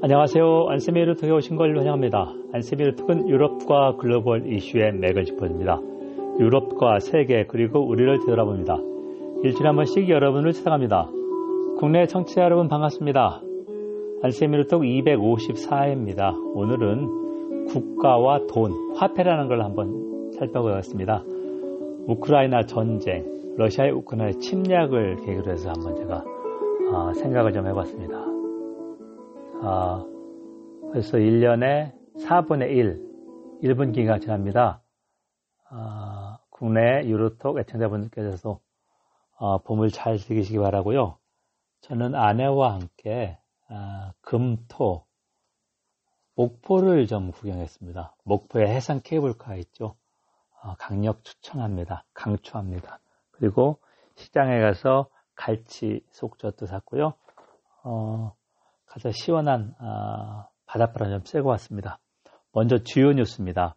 안녕하세요. 안세미 루톡에 오신 걸 환영합니다. 안세미 루톡은 유럽과 글로벌 이슈의 맥을 짚어줍니다. 유럽과 세계 그리고 우리를 되돌아봅니다. 일주일에 한 번씩 여러분을 찾아갑니다. 국내 청취자 여러분 반갑습니다. 안세미 루톡 254회입니다. 오늘은 국가와 돈, 화폐라는 걸 한번 살펴보겠습니다. 우크라이나 전쟁, 러시아의 우크라이나 침략을 계기로 해서 한번 제가 어, 생각을 좀 해봤습니다. 어, 벌써 1년에 4분의 1, 1분 기가 지납니다. 어, 국내 유로톡 애청자분들께서도 어, 봄을 잘 즐기시기 바라고요. 저는 아내와 함께 어, 금토 목포를 좀 구경했습니다. 목포에 해상 케이블카 있죠. 어, 강력 추천합니다. 강추합니다. 그리고 시장에 가서 갈치 속젓도 샀고요. 어, 가서 시원한 어, 바닷바람 좀 쐬고 왔습니다. 먼저 주요 뉴스입니다.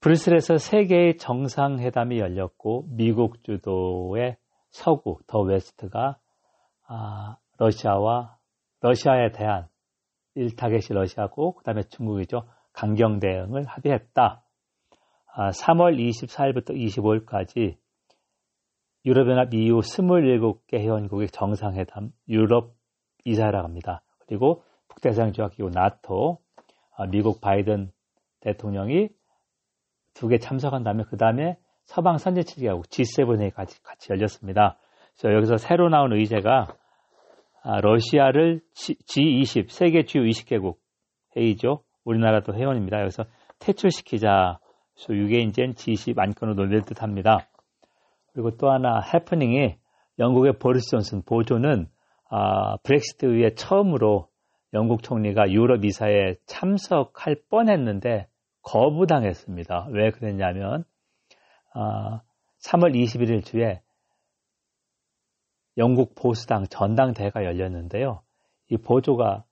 브뤼셀에서 세 개의 정상회담이 열렸고 미국 주도의 서구 the West가 아, 러시아와 러시아에 대한 1타겟이 러시아고 그다음에 중국이죠. 강경 대응을 합의했다. 아, 3월 24일부터 25일까지 유럽연합 EU 27개 회원국의 정상회담 유럽 이사라 합니다. 그리고 북대서양조약기구 나토 아, 미국 바이든 대통령이 두 개 참석한 다음에 그 다음에 서방 선제 7개국 G7에 같이, 같이 열렸습니다. 그래서 여기서 새로 나온 의제가 아, 러시아를 G20 세계 주요 20개국 회의죠. 우리나라도 회원입니다. 여기서 퇴출시키자. 그래서 이게 이제 G20 안건으로 논릴 듯합니다. 그리고 또 하나 해프닝이 영국의 보리스 존슨 보조는 아, 브렉시트 이후에 처음으로 영국 총리가 유럽 이사에 참석할 뻔했는데 거부당했습니다. 왜 그랬냐면 아, 3월 21일 주에 영국 보수당 전당대회가 열렸는데요. 이 보조가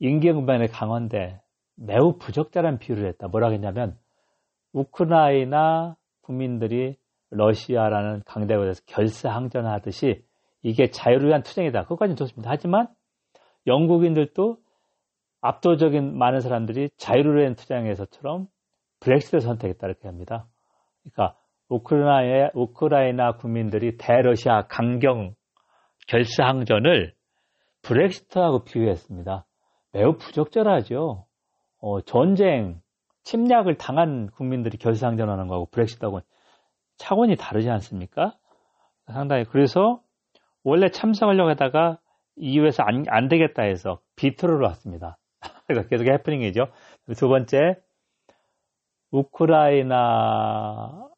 임기응변의 강원대 매우 부적절한 비유를 했다. 뭐라 했냐면 우크라이나 국민들이 러시아라는 강대국에서 결사항전하듯이 이게 자유를 위한 투쟁이다. 그것까지는 좋습니다. 하지만 영국인들도 압도적인 많은 사람들이 자유를 위한 투쟁에서처럼 브렉시트를 선택했다 이렇게 합니다. 그러니까 우크라이나, 우크라이나 국민들이 대러시아 강경 결사항전을 브렉시트하고 비유했습니다. 매우 부적절하죠. 어, 전쟁, 침략을 당한 국민들이 결사항전하는 거하고 브렉시트하고는 차원이 다르지 않습니까? 상당히 그래서 원래 참석하려고 하다가 EU에서 안, 안 되겠다 해서 비트로로 왔습니다. 계속 해프닝이죠. 두 번째, 우크라이나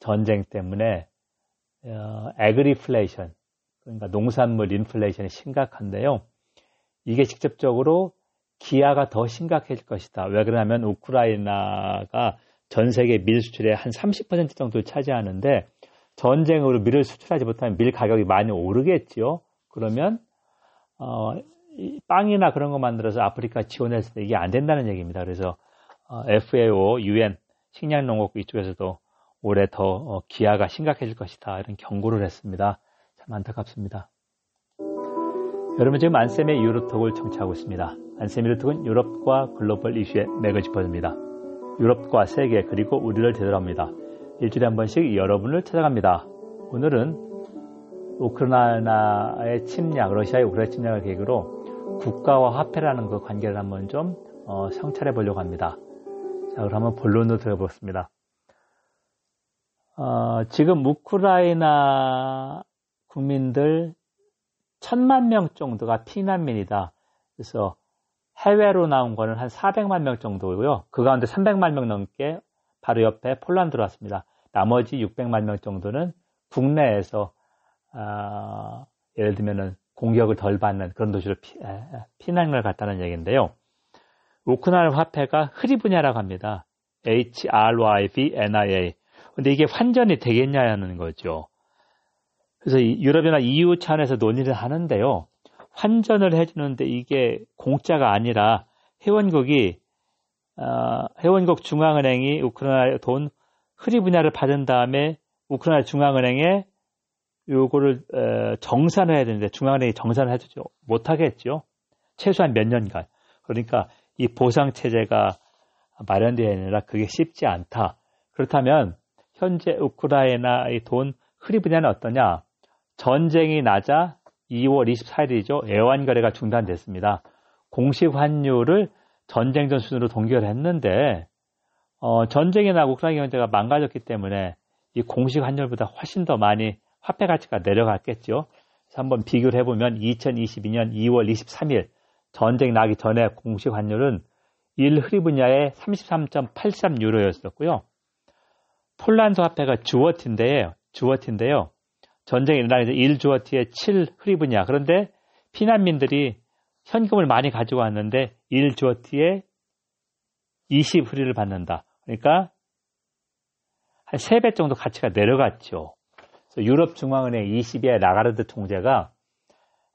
전쟁 때문에 어, agriflation, 그러니까 농산물 인플레이션이 심각한데요. 이게 직접적으로 기아가 더 심각해질 것이다. 왜 그러냐면 우크라이나가 전 세계 밀 수출의 한 30% 정도를 차지하는데 전쟁으로 밀을 수출하지 못하면 밀 가격이 많이 오르겠지요. 그러면 어, 빵이나 그런 거 만들어서 아프리카 지원했을 때 이게 안 된다는 얘기입니다. 그래서 어, FAO, UN, 식량농업국 이쪽에서도 올해 더 어, 기아가 심각해질 것이다 이런 경고를 했습니다. 참 안타깝습니다. 여러분 지금 안쌤의 유로톡을 청취하고 있습니다. 안쌤 유로톡은 유럽과 글로벌 이슈의 맥을 짚어줍니다. 유럽과 세계 그리고 우리를 되돌아옵니다. 일주일에 한 번씩 여러분을 찾아갑니다. 오늘은 우크라이나의 침략, 러시아의 우크라이나 침략을 계기로 국가와 화폐라는 그 관계를 한번 좀 어, 성찰해 보려고 합니다. 자, 그럼 한번 본론으로 들어보겠습니다. 어, 지금 우크라이나 국민들 천만 명 정도가 피난민이다. 그래서 해외로 나온 거는 한 400만 명 정도고요. 그 가운데 300만 명 넘게 바로 옆에 폴란드로 왔습니다. 나머지 600만 명 정도는 국내에서 어, 예를 들면은 공격을 덜 받는 그런 도시로 피, 난을 갔다는 얘기인데요. 우크라이나 화폐가 흐리분야라고 합니다. HRYBNIA. 근데 이게 환전이 되겠냐는 거죠. 그래서 유럽이나 EU 차원에서 논의를 하는데요. 환전을 해주는데 이게 공짜가 아니라 회원국이 어, 회원국 중앙은행이 우크라이나 돈 흐리 분야를 받은 다음에 우크라이나 중앙은행에 요거를 어, 정산을 해야 되는데 중앙은행이 정산을 해주죠 못하겠죠. 최소한 몇 년간. 그러니까 이 보상 체제가 마련되어 있느라 그게 쉽지 않다. 그렇다면 현재 우크라이나의 돈 흐리 분야는 어떠냐? 전쟁이 나자 2월 24일이죠. 애완 거래가 중단됐습니다. 공식 환율을 전쟁 전 수준으로 동결했는데 어, 전쟁이 나고 우크라이나 경제가 망가졌기 때문에 이 공식 환율보다 훨씬 더 많이 화폐 가치가 내려갔겠죠. 그래서 한번 비교를 해보면 2022년 2월 23일 전쟁 나기 전에 공식 환율은 1 흐리분야에 33.83유로였었고요. 폴란드 화폐가 주어티인데요. 주어티인데요. 전쟁이 일어나기 전 1주어티에 7 흐리분야. 그런데 피난민들이 현금을 많이 가지고 왔는데 1 주어티에 20 흐리를 받는다. 그러니까 한 3배 정도 가치가 내려갔죠. 유럽 중앙은행 20의 라가르드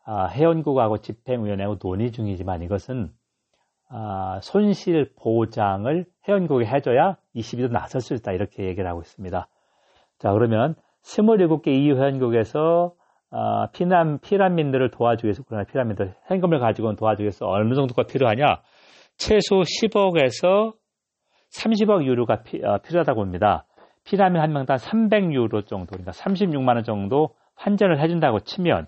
아, 회원국하고 집행위원회하고 논의 중이지만 이것은 아, 손실 보장을 회원국이 해줘야 22도 나설 수 있다 이렇게 얘기를 하고 있습니다. 자 그러면 27개 EU 회원국에서 아, 피난 피난민들을 도와주기 위해서 그러나 피난민들 현금을 가지고 도와주기 위해서 어느 정도가 필요하냐? 최소 10억에서 30억 유로가 피, 어, 필요하다고 봅니다. 피라민 한 명당 300유로 정도, 그러니까 36만 원 정도 환전을 해준다고 치면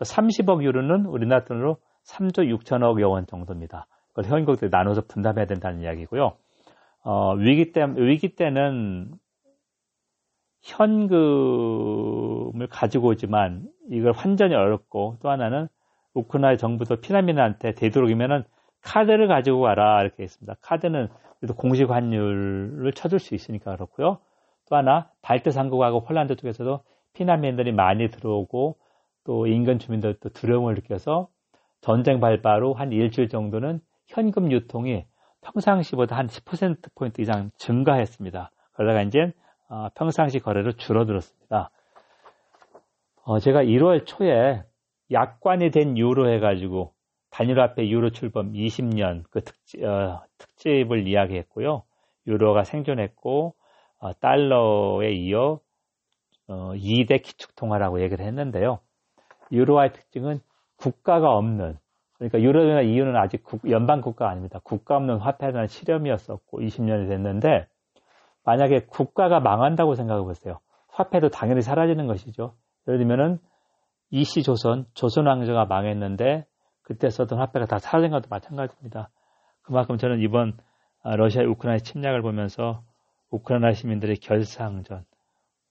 30억 유로는 우리나라 돈으로 3조 6천억 여 원 정도입니다. 그걸 회원국들 나눠서 분담해야 된다는 이야기고요. 어, 위기 때 위기 때는 현금을 가지고 오지만 이걸 환전이 어렵고 또 하나는 우크라이나 정부도 피난민한테 되도록이면은 카드를 가지고 와라 이렇게 했습니다. 카드는 그래도 공식 환율을 쳐줄 수 있으니까 그렇고요. 또 하나 발트 삼국하고 폴란드 쪽에서도 피난민들이 많이 들어오고 또 인근 주민들도 두려움을 느껴서 전쟁 발바로 한 일주일 정도는 현금 유통이 평상시보다 한 10%포인트 이상 증가했습니다. 그러다가 이제 어, 평상시 거래로 줄어들었습니다. 어, 제가 1월 초에 약관이 된 유로 해가지고 단일 화폐 유로 출범 20년 그 특집, 어, 특집을 이야기했고요. 유로가 생존했고 어, 달러에 이어 어, 2대 기축통화라고 얘기를 했는데요. 유로화의 특징은 국가가 없는 그러니까 유로나 이유는 아직 국, 연방 국가 아닙니다. 국가 없는 화폐라는 실험이었었고 20년이 됐는데 만약에 국가가 망한다고 생각해 보세요. 화폐도 당연히 사라지는 것이죠. 예를 들면은 이시 조선, 조선 왕조가 망했는데 그때 썼던 화폐가 다 사라진 것도 마찬가지입니다. 그만큼 저는 이번 아, 러시아 우크라이나 침략을 보면서 우크라이나 시민들의 결상전,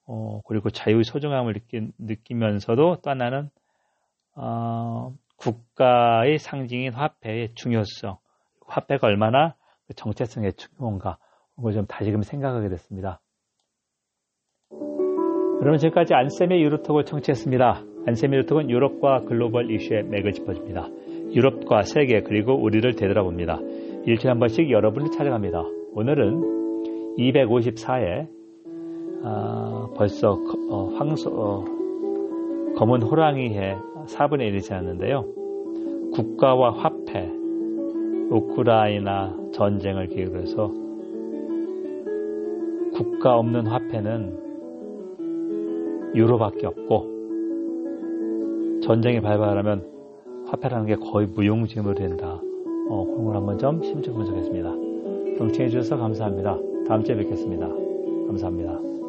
어, 그리고 자유의 소중함을 느끼, 면서도또 하나는 어, 국가의 상징인 화폐의 중요성, 화폐가 얼마나 정체성에 중요한가, 그걸 좀 다시금 생각하게 됐습니다. 여러분 지금까지 안쌤의 유로톡을 청취했습니다. 안쌤의 유로톡은 유럽과 글로벌 이슈의 맥을 짚어줍니다. 유럽과 세계 그리고 우리를 되돌아봅니다. 일주일에 한 번씩 여러분을 찾아갑니다. 오늘은 254회 아, 벌써 어, 황소 어, 검은 호랑이해 4분의 1이 지났는데요. 국가와 화폐, 우크라이나 전쟁을 계기로 해서 국가 없는 화폐는 유로밖에 없고 전쟁이 발발하면 화폐라는 게 거의 무용지물이 된다. 어, 한번 좀 심층 분석했습니다. 동청해 주셔서 감사합니다. 다음 주에 뵙겠습니다. 감사합니다.